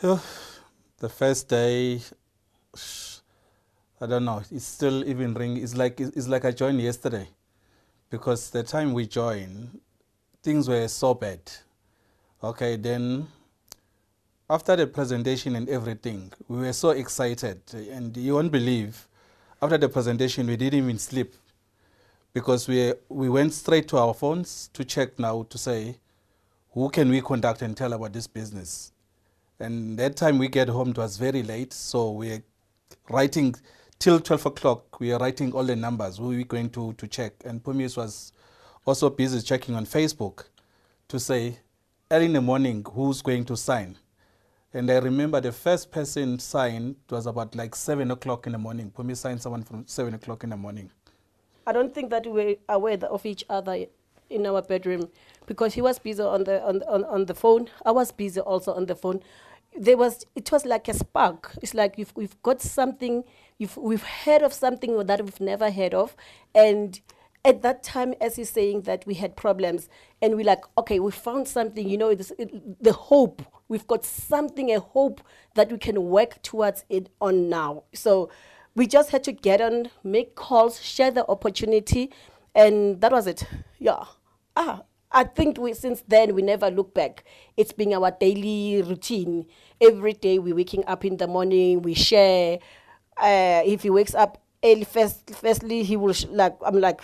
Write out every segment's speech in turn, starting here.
the first day, I don't know. It's still even ring. It's like it's like I joined yesterday, because the time we joined, things were so bad. Okay, then after the presentation and everything, we were so excited, and you won't believe, after the presentation, we didn't even sleep, because we we went straight to our phones to check now to say, who can we contact and tell about this business, and that time we get home it was very late, so we're writing till 12 o'clock, we are writing all the numbers, who we're going to, to check. And Pumis was also busy checking on Facebook to say, early in the morning, who's going to sign. And I remember the first person signed, was about like 7 o'clock in the morning. Pumi signed someone from 7 o'clock in the morning. I don't think that we were aware of each other in our bedroom because he was busy on the, on, on, on the phone. I was busy also on the phone there was it was like a spark. It's like you've, we've got something you've, we've heard of something that we've never heard of. And at that time as he's saying that we had problems and we're like okay we found something you know this, it, the hope. We've got something a hope that we can work towards it on now. So we just had to get on make calls share the opportunity and that was it. Yeah. Ah I think we, since then we never look back. It's been our daily routine. Every day we're waking up in the morning, we share. Uh, if he wakes up early, first, firstly he will sh- like I'm like,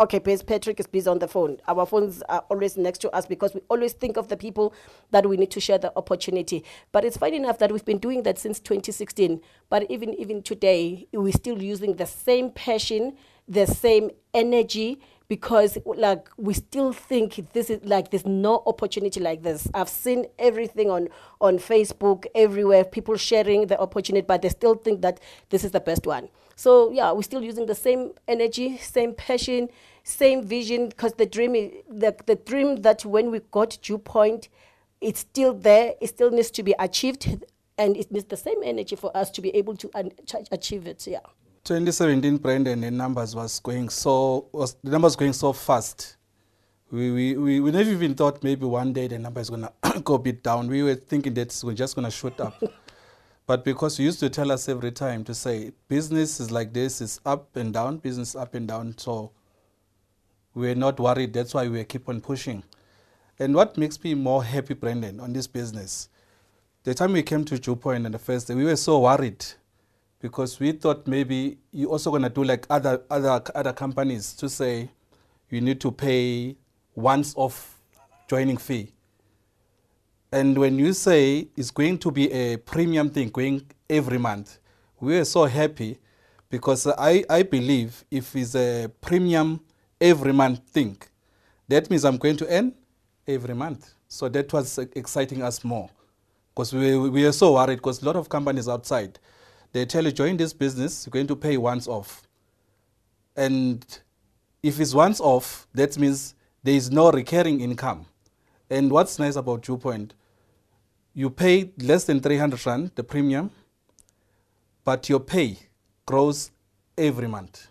okay, Patrick is busy on the phone. Our phones are always next to us because we always think of the people that we need to share the opportunity. But it's fine enough that we've been doing that since 2016. But even even today, we're still using the same passion, the same energy because like we still think this is like there's no opportunity like this. I've seen everything on on facebook everywhere people sharing the opportunity but they still think that this is the best one. So yeah we're still using the same energy same passion same vision because the dream is the, the dream that when we got dew point it's still there it still needs to be achieved and it needs the same energy for us to be able to achieve it yeah 2017 Brandon the numbers was going so was the numbers going so fast. We, we, we, we never even thought maybe one day the number is gonna go a bit down. We were thinking that we're just gonna shoot up. but because you used to tell us every time to say business is like this, it's up and down, business up and down. So we're not worried. That's why we keep on pushing. And what makes me more happy, Brendan, on this business, the time we came to Dew Point on the first day, we were so worried because we thought maybe you're also going to do like other, other, other companies to say you need to pay once off joining fee. And when you say it's going to be a premium thing going every month, we are so happy because I, I believe if it's a premium every month thing, that means I'm going to earn every month. So that was exciting us more because we, we are so worried because a lot of companies outside, they tell you join this business, you're going to pay once off. And if it's once off, that means there is no recurring income. And what's nice about Dew Point, you pay less than 300 Rand, the premium, but your pay grows every month.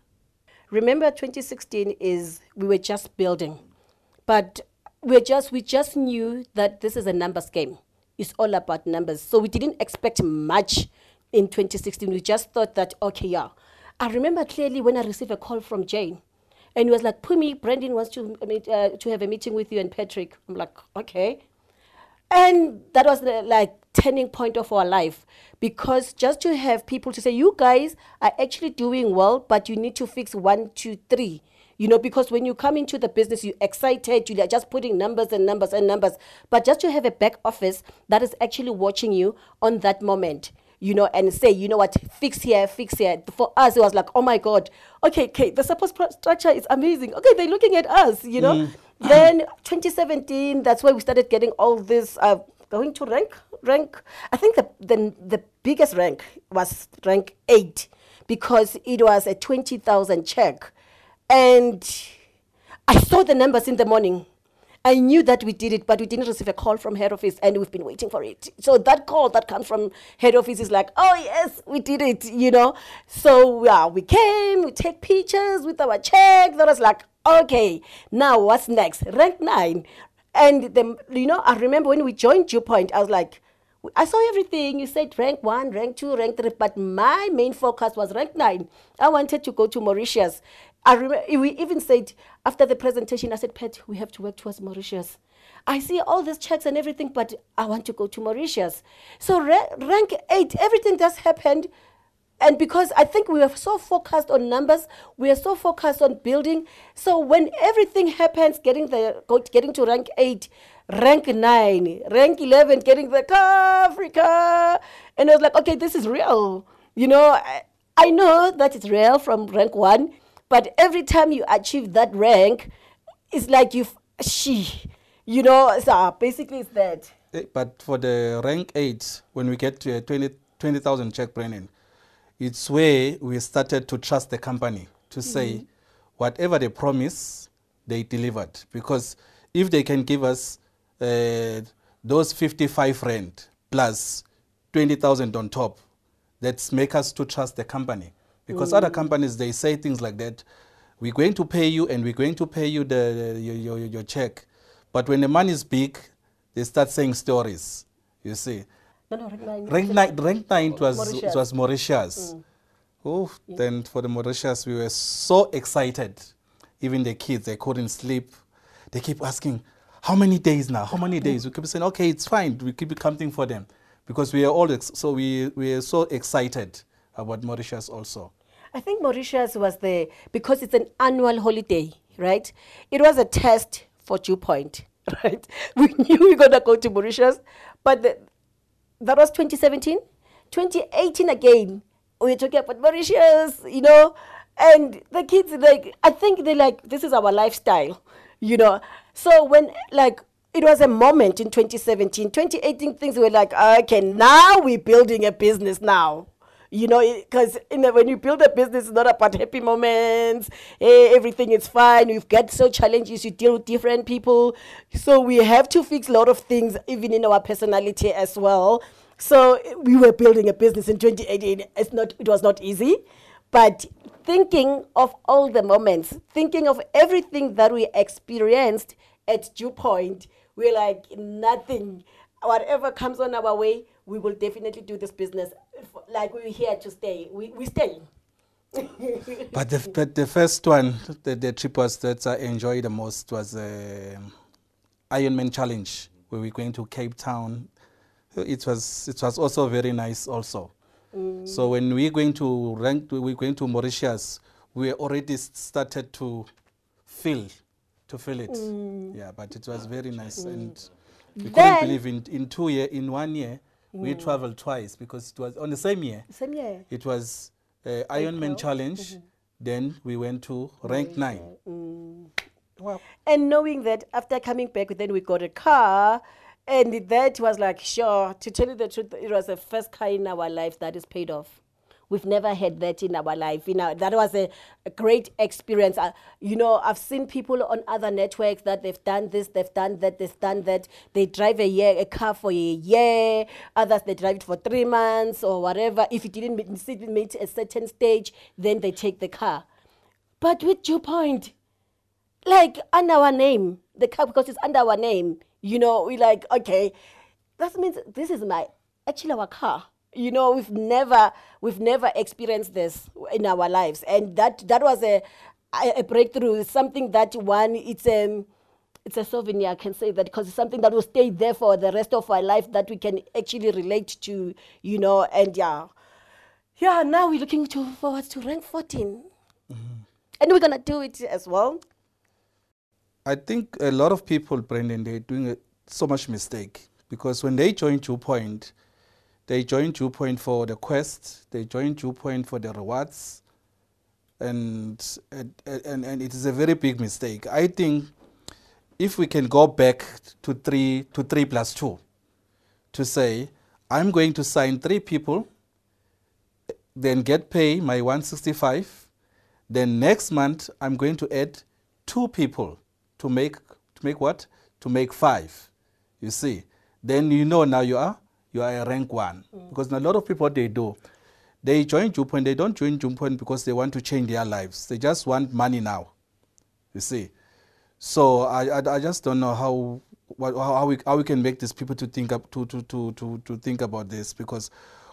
Remember 2016 is we were just building, but we just we just knew that this is a numbers game. It's all about numbers. So we didn't expect much in 2016. We just thought that, okay, yeah. I remember clearly when I received a call from Jane. And he was like, Pumi, Brandon wants to, meet, uh, to have a meeting with you and Patrick. I'm like, okay. And that was the like turning point of our life because just to have people to say, you guys are actually doing well, but you need to fix one, two, three. You know, because when you come into the business, you're excited, you're just putting numbers and numbers and numbers. But just to have a back office that is actually watching you on that moment you know, and say, you know what, fix here, fix here. For us, it was like, oh my God, okay, okay, the support structure is amazing. Okay, they're looking at us, you know. Mm. Then 2017, that's where we started getting all this. Uh, going to rank, rank. I think the, the the biggest rank was rank eight because it was a 20,000 check, and I saw the numbers in the morning. I knew that we did it, but we didn't receive a call from head office, and we've been waiting for it. So that call that comes from head office is like, oh yes, we did it, you know. So yeah, we came, we take pictures with our check. That was like, okay, now what's next? Rank nine, and the, you know, I remember when we joined Dew Point, I was like, I saw everything. You said rank one, rank two, rank three, but my main focus was rank nine. I wanted to go to Mauritius. I remember we even said after the presentation, I said, Pat, we have to work towards Mauritius. I see all these checks and everything, but I want to go to Mauritius. So ra- rank eight, everything just happened. And because I think we were so focused on numbers, we are so focused on building. So when everything happens, getting the getting to rank eight, rank nine, rank eleven, getting the Africa, and I was like, okay, this is real. You know, I, I know that it's real from rank one, but every time you achieve that rank, it's like you've she, you know. So basically, it's that. Eh, But for the rank eight, when we get to a 20 20,000 check Brennan, it's where we started to trust the company to say whatever they promise, they delivered. Because if they can give us uh, those 55 rand plus 20,000 on top, that's make us to trust the company. Because other mm. companies, they say things like that, we're going to pay you and we're going to pay you the, your, your, your check. But when the money is big, they start saying stories, you see. No, no, rank nine. Rank nine, rank nine it was Mauritius. it was Mauritius. Oh, then for the Mauritius, we were so excited. Even the kids, they couldn't sleep. They keep asking, "How many days now? How many days?" We keep saying, "Okay, it's fine." We keep counting for them because we are all ex- so we we are so excited about Mauritius also. I think Mauritius was the because it's an annual holiday, right? It was a test for Dew Point, right? We knew we were gonna go to Mauritius, but the, that was 2017. 2018 again, we were talking about Mauritius, you know, and the kids like I think they like this is our lifestyle, you know. So when like it was a moment in 2017, 2018 things were like okay now we're building a business now you know because when you build a business it's not about happy moments. Eh, everything is fine. You've got so challenges. You deal with different people. So we have to fix a lot of things even in our personality as well. So eh, we were building a business in 2018 it's not it was not easy. But thinking of all the moments thinking of everything that we experienced at dew point we're like nothing. Whatever comes on our way we will definitely do this business Like we're here to stay we, we stay But the, but the first one, the, the trip was that I enjoyed the most was um Ironman Challenge, where we're going to Cape Town. It was it was also very nice also. Mm. So when we're going to rank, we're going to Mauritius, we already started to feel, to feel it. Mm. Yeah, but it was very nice, mm. and we couldn't believe in in two year, in one year, we mm. traveled twice because it was on the same year. same year It was uh, Ironman Challenge. Mm-hmm. Then we went to rank nine. Mm. Wow. and knowing that after coming back then we got a car and that was like sure to tell you the truth it was the first car in our life that is paid off we've never had that in our life. You know that was a, a great experience. Uh, you know i've seen people on other networks that they've done this they've done that they've done that. They drive a year a car for a year. Others they drive it for three months or whatever. If it didn't meet, meet a certain stage then they take the car. But with your Point, like under our name, the car because it's under our name. You know, we like okay, that means this is my actually our car. You know, we've never we've never experienced this in our lives, and that that was a a breakthrough. It's something that one it's a it's a souvenir. I can say that because it's something that will stay there for the rest of our life that we can actually relate to. You know, and yeah, yeah. Now we're looking to forward to rank 14 mm-hmm. and we're gonna do it as well. I think a lot of people, Brendan, they're doing a, so much mistake because when they join Dew Point, they join Dew Point for the quest, they join Dew Point for the rewards, and and, and and it is a very big mistake. I think if we can go back to three to three plus two, to say I'm going to sign three people, then get pay my 165 then next month i'm going to add two people to make to make what? To make five. You see? Then you know now you are you are a rank one because a lot of people they do they join Jupo they don't join Jupo because they want to change their lives they just want money now you see so i i, I just don't know how what, how we how we can make these people to think up to to to to, to think about this because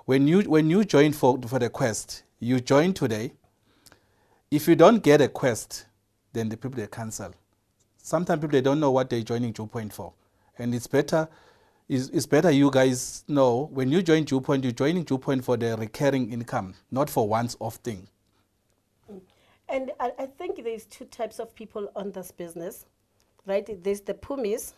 when you when you join for for the quest, you join today. If you don't get a quest, then the people they cancel. Sometimes people they don't know what they're joining Dew for, and it's better. It's, it's better you guys know when you join Dew Point, you're joining Dew Point for the recurring income, not for once-off thing. And I, I think there's two types of people on this business, right? There's the pumis,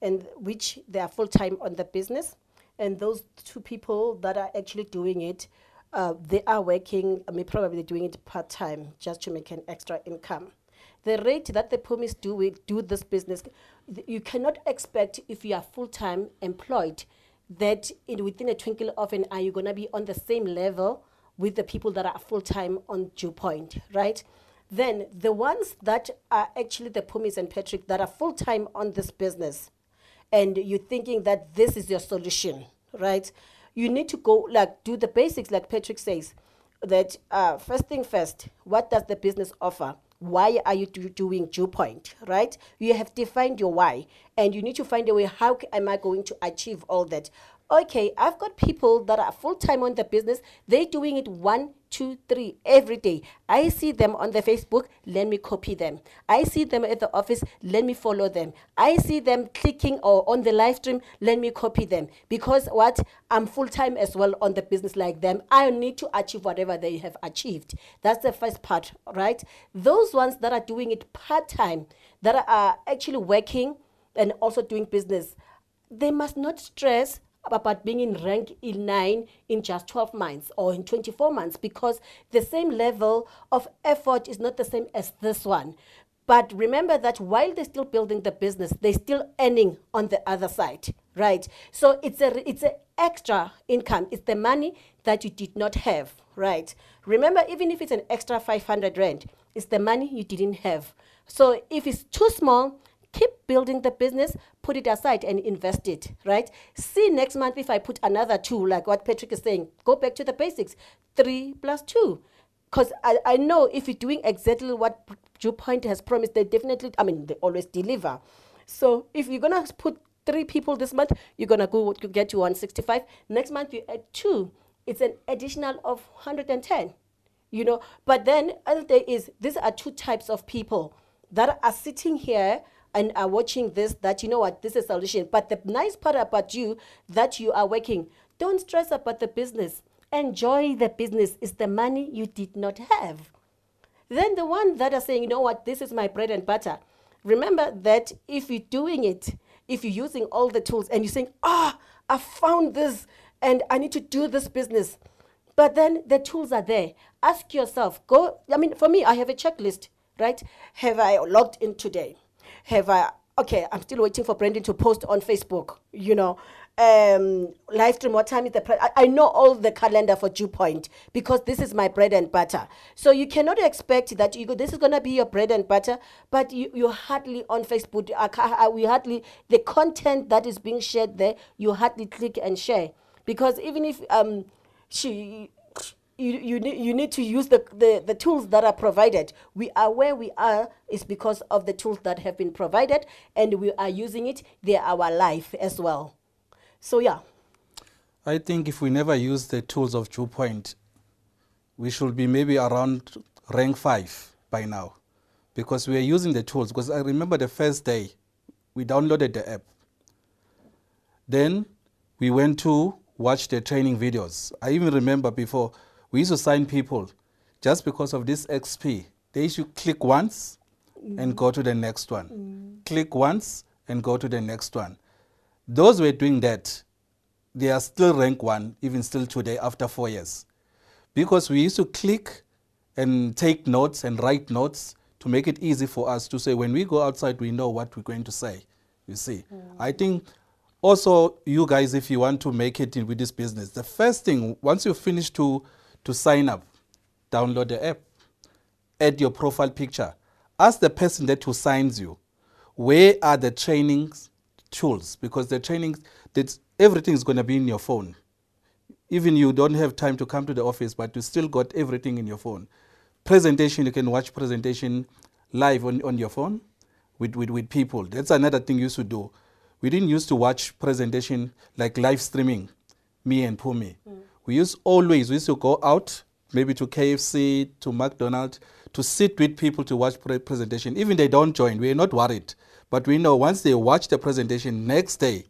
and which they are full time on the business, and those two people that are actually doing it, uh, they are working. I mean, probably doing it part time just to make an extra income. The rate that the pumis do do this business, you cannot expect if you are full time employed that in within a twinkle of an eye you're gonna be on the same level with the people that are full time on Dew Point, right? Then the ones that are actually the Pumis and Patrick that are full time on this business, and you're thinking that this is your solution, right? You need to go like do the basics, like Patrick says. That uh, first thing first, what does the business offer? Why are you do, doing Dew Point, right? You have defined your why, and you need to find a way. How am I going to achieve all that? Okay, I've got people that are full time on the business. They're doing it one, two, three every day. I see them on the Facebook. Let me copy them. I see them at the office. Let me follow them. I see them clicking or on the live stream. Let me copy them because what I'm full time as well on the business like them. I need to achieve whatever they have achieved. That's the first part, right? Those ones that are doing it part time, that are actually working and also doing business, they must not stress about being in rank in nine in just 12 months or in 24 months because the same level of effort is not the same as this one. But remember that while they're still building the business, they're still earning on the other side, right? So it's a it's an extra income. It's the money that you did not have, right? Remember, even if it's an extra 500 rand, it's the money you didn't have. So if it's too small, keep building the business, put it aside and invest it, right? See next month if I put another two, like what Patrick is saying, go back to the basics. Three plus two. Because I, I know if you're doing exactly what Dew Point has promised, they definitely, I mean, they always deliver. So if you're going to put three people this month, you're going to go to get to 165. Next month, you add two. It's an additional of 110 you know but then other day is these are two types of people that are sitting here and are watching this that you know what this is a solution. But the nice part about you that you are working don't stress about the business. Enjoy the business. Is the money you did not have. Then the one that are saying you know what this is my bread and butter. Remember that if you're doing it if you're using all the tools and you're saying ah i found this and i need to do this business. But then the tools are there. Ask yourself, go, I mean, for me, I have a checklist, right? Have I logged in today? Have I, okay, I'm still waiting for Brendan to post on Facebook, you know. Um, live stream, what time is the, pre- I, I know all the calendar for Dew Point because this is my bread and butter. So you cannot expect that you go, this is going to be your bread and butter, but you, you're hardly on Facebook. We hardly, the content that is being shared there, you hardly click and share. Because even if, um, she you, you, need, you need to use the, the, the tools that are provided. We are where we are is because of the tools that have been provided and we are using it. They are our life as well. So yeah, I think if we never use the tools of Dew Point, we should be maybe around rank five by now, because we are using the tools. Because I remember the first day, we downloaded the app. Then we went to watch the training videos. I even remember before we used to sign people just because of this XP. They should click once and go to the next one. Click once and go to the next one. Those who are doing that, they are still rank one, even still today after four years. Because we used to click and take notes and write notes to make it easy for us to say when we go outside, we know what we're going to say. You see, mm. I think also you guys, if you want to make it in with this business, the first thing once you finish to to sign up, download the app, add your profile picture, ask the person that who signs you, where are the trainings tools? Because the trainings, that everything is going to be in your phone. Even you don't have time to come to the office, but you still got everything in your phone. Presentation, you can watch presentation live on, on your phone with, with, with people. That's another thing you should do. we didn't used to watch presentation like live streaming, me and Pumi. Mm. We used always, we used to go out, maybe to KFC, to McDonald's, to sit with people to watch pre- presentation. Even they don't join, we're not worried. But we know once they watch the presentation next day,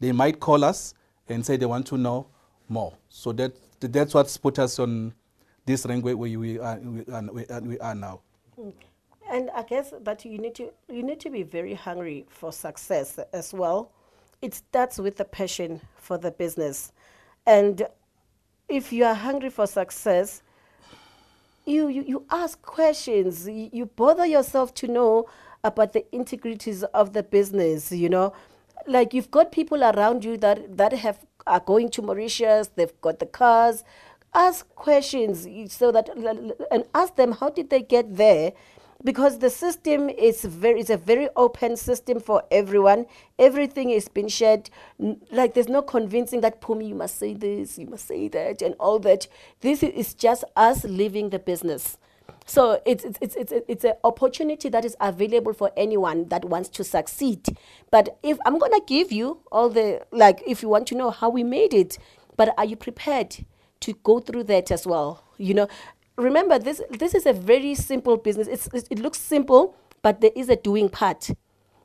they might call us and say they want to know more. So that that's what's put us on this rank where we, are, we, are, we are- now. Mm. And I guess that you need to you need to be very hungry for success as well. It starts with the passion for the business, and if you are hungry for success, you you, you ask questions. You, you bother yourself to know about the integrities of the business. You know, like you've got people around you that that have are going to Mauritius. They've got the cars. Ask questions so that and ask them how did they get there because the system is very it's a very open system for everyone. Everything is been shared. Like there's no convincing that Pumi you must say this you must say that and all that. This is just us living the business. So it's it's it's it's, it's an opportunity that is available for anyone that wants to succeed. But if i'm going to give you all the like if you want to know how we made it but are you prepared to go through that as well. You know, remember this this is a very simple business. It's, it, looks simple, but there is a doing part.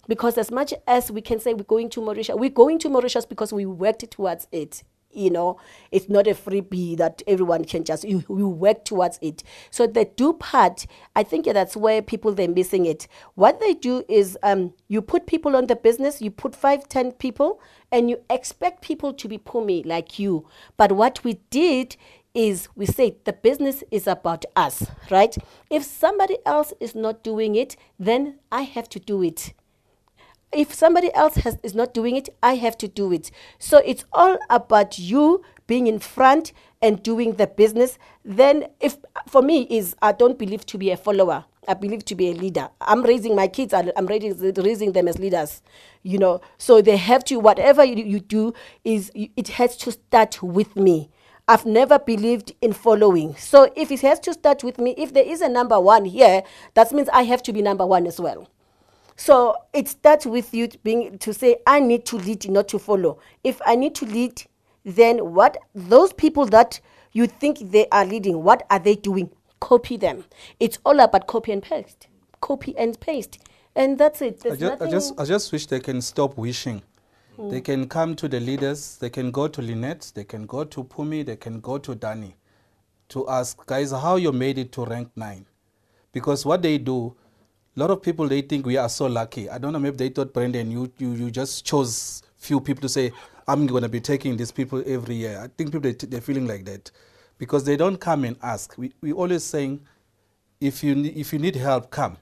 Because as much as we can say we're going to Mauritius, we're going to Mauritius because we worked towards it. You know, it's not a freebie that everyone can just you, we work towards it. So the do part, I think that's where people they're missing it. What they do is um, you put people on the business, you put five, ten people, and you expect people to be pumi like you. But what we did is we say the business is about us, right? If somebody else is not doing it, then I have to do it if somebody else has, is not doing it, I have to do it. So it's all about you being in front and doing the business. Then, if for me is I don't believe to be a follower. I believe to be a leader. I'm raising my kids. I'm raising, raising them as leaders. You know, so they have to. Whatever you, you do is it has to start with me. I've never believed in following. So if it has to start with me, if there is a number one here, that means I have to be number one as well. So it starts with you being to say, I need to lead, not to follow. If I need to lead, then what those people that you think they are leading, what are they doing? Copy them. It's all about copy and paste. Copy and paste. And that's it. I just, I just, I just wish they can stop wishing. They mm. can come to the leaders. They can go to Lynette. They can go to Pumi. They can go to Danny, to ask guys how you made it to rank nine, because what they do, a lot of people they think we are so lucky. I don't know. Maybe they thought Brendan, you you, you just chose few people to say I'm going to be taking these people every year. I think people they they're feeling like that, because they don't come and ask. We we always saying, if you if you need help, come.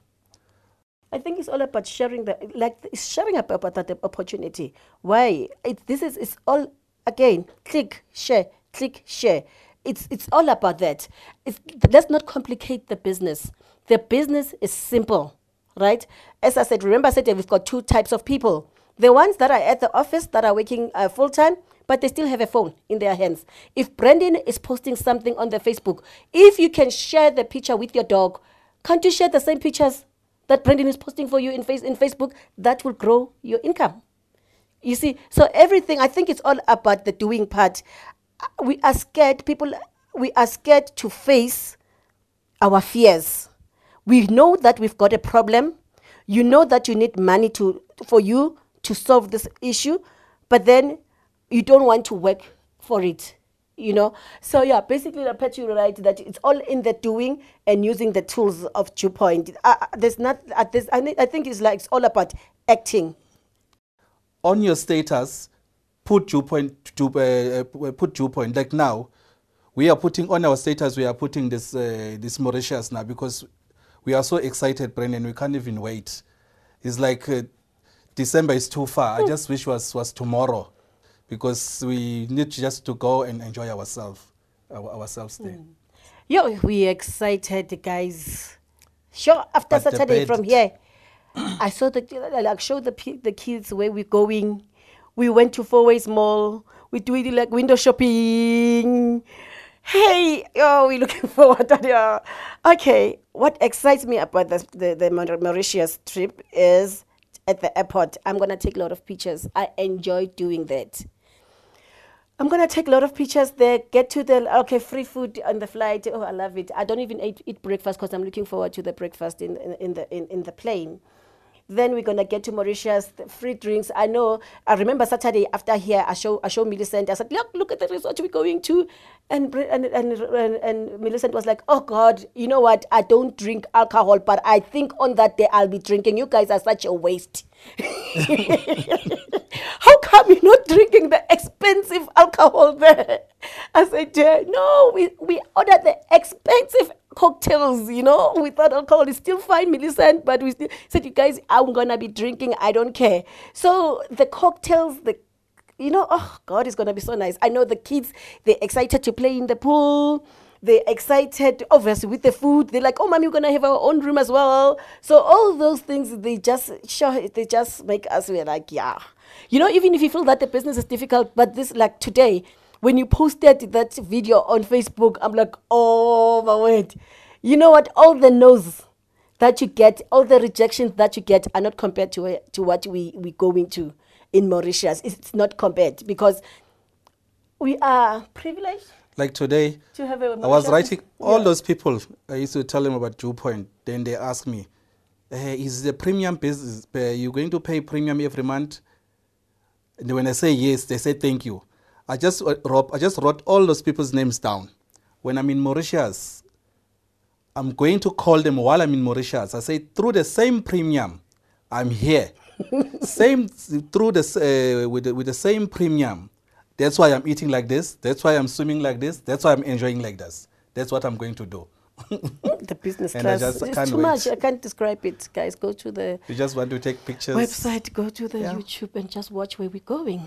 I think it's all about sharing the like it's sharing about, about that opportunity. Why? It, this is it's all again click share click share. It's it's all about that. It's, let's not complicate the business. The business is simple, right? As I said, remember I said that we've got two types of people. The ones that are at the office that are working uh, full time, but they still have a phone in their hands. If Brendan is posting something on the Facebook, if you can share the picture with your dog, can't you share the same pictures that Brendan is posting for you in face in Facebook? That will grow your income. You see, so everything, I think it's all about the doing part. We are scared, people, we are scared to face our fears. We know that we've got a problem. You know that you need money to, for you to solve this issue, but then you don't want to work for it. You know, so yeah, basically, the pet you're right that it's all in the doing and using the tools of Dew Point. Uh, uh, there's not, uh, there's, I, think- I think it's like it's all about acting. on your status, put Dew Point to uh, uh, put Dew Point. Like now, we are putting on our status. We are putting this uh, this Mauritius now because we are so excited, Brendan. We can't even wait. It's like uh, December is too far. I just wish was was tomorrow, because we need just to go and enjoy ourselves, our, ourselves there. Hmm. Yo, we excited, guys. Sure, after Saturday from here, I saw the like show the the kids where we're going. We went to Fourways Mall. We doing like window shopping. Hey, oh, we're looking forward to it. Okay, what excites me about the the, the Mauritius trip is at the airport, I'm gonna take a lot of pictures. I enjoy doing that. I'm gonna take a lot of pictures there. Get to the okay free food on the flight. Oh, I love it. I don't even eat, eat breakfast because I'm looking forward to the breakfast in in, the in, in the plane. Then we're gonna get to Mauritius, free drinks. I know. I remember Saturday after here, I show I show Millicent. I said, look, look at the resort we're going to, and and and and, and Millicent was like, oh God, you know what? I don't drink alcohol, but I think on that day I'll be drinking. You guys are such a waste. How come you're not drinking the expensive alcohol there? I said, yeah, no, we, we ordered the expensive cocktails, you know, without alcohol. It's still fine, Millicent, but we still said, you guys, I'm gonna be drinking, I don't care. So the cocktails, the you know, oh God, it's gonna be so nice. I know the kids, they're excited to play in the pool. They're excited, obviously, with the food. They're like, "Oh, mommy, we're gonna have our own room as well." So all those things, they just they just make us we're like, yeah, you know. Even if you feel that the business is difficult, but this, like today, when you posted that video on Facebook, I'm like, oh my word, you know what? All the no's that you get, all the rejections that you get, are not compared to uh, to what we we going to in Mauritius. It's not compared because we are privileged Like today, to have a. I was writing all Yeah. those people. I used to tell them about Dew Point. Then they ask me, eh, "Is the premium business? Uh, you going to pay premium every month?" And when I say yes, they say thank you. I just uh, wrote, I just wrote all those people's names down. When I'm in Mauritius, I'm going to call them while I'm in Mauritius. I say through the same premium, I'm here. same through the uh, with the, with the same premium. That's why I'm eating like this. That's why I'm swimming like this. That's why I'm enjoying like this. That's what I'm going to do. The business class. it's too wait. much. I can't describe it, guys. Go to the You just want to take pictures. website, go to the Yeah. YouTube, and just watch where we're going.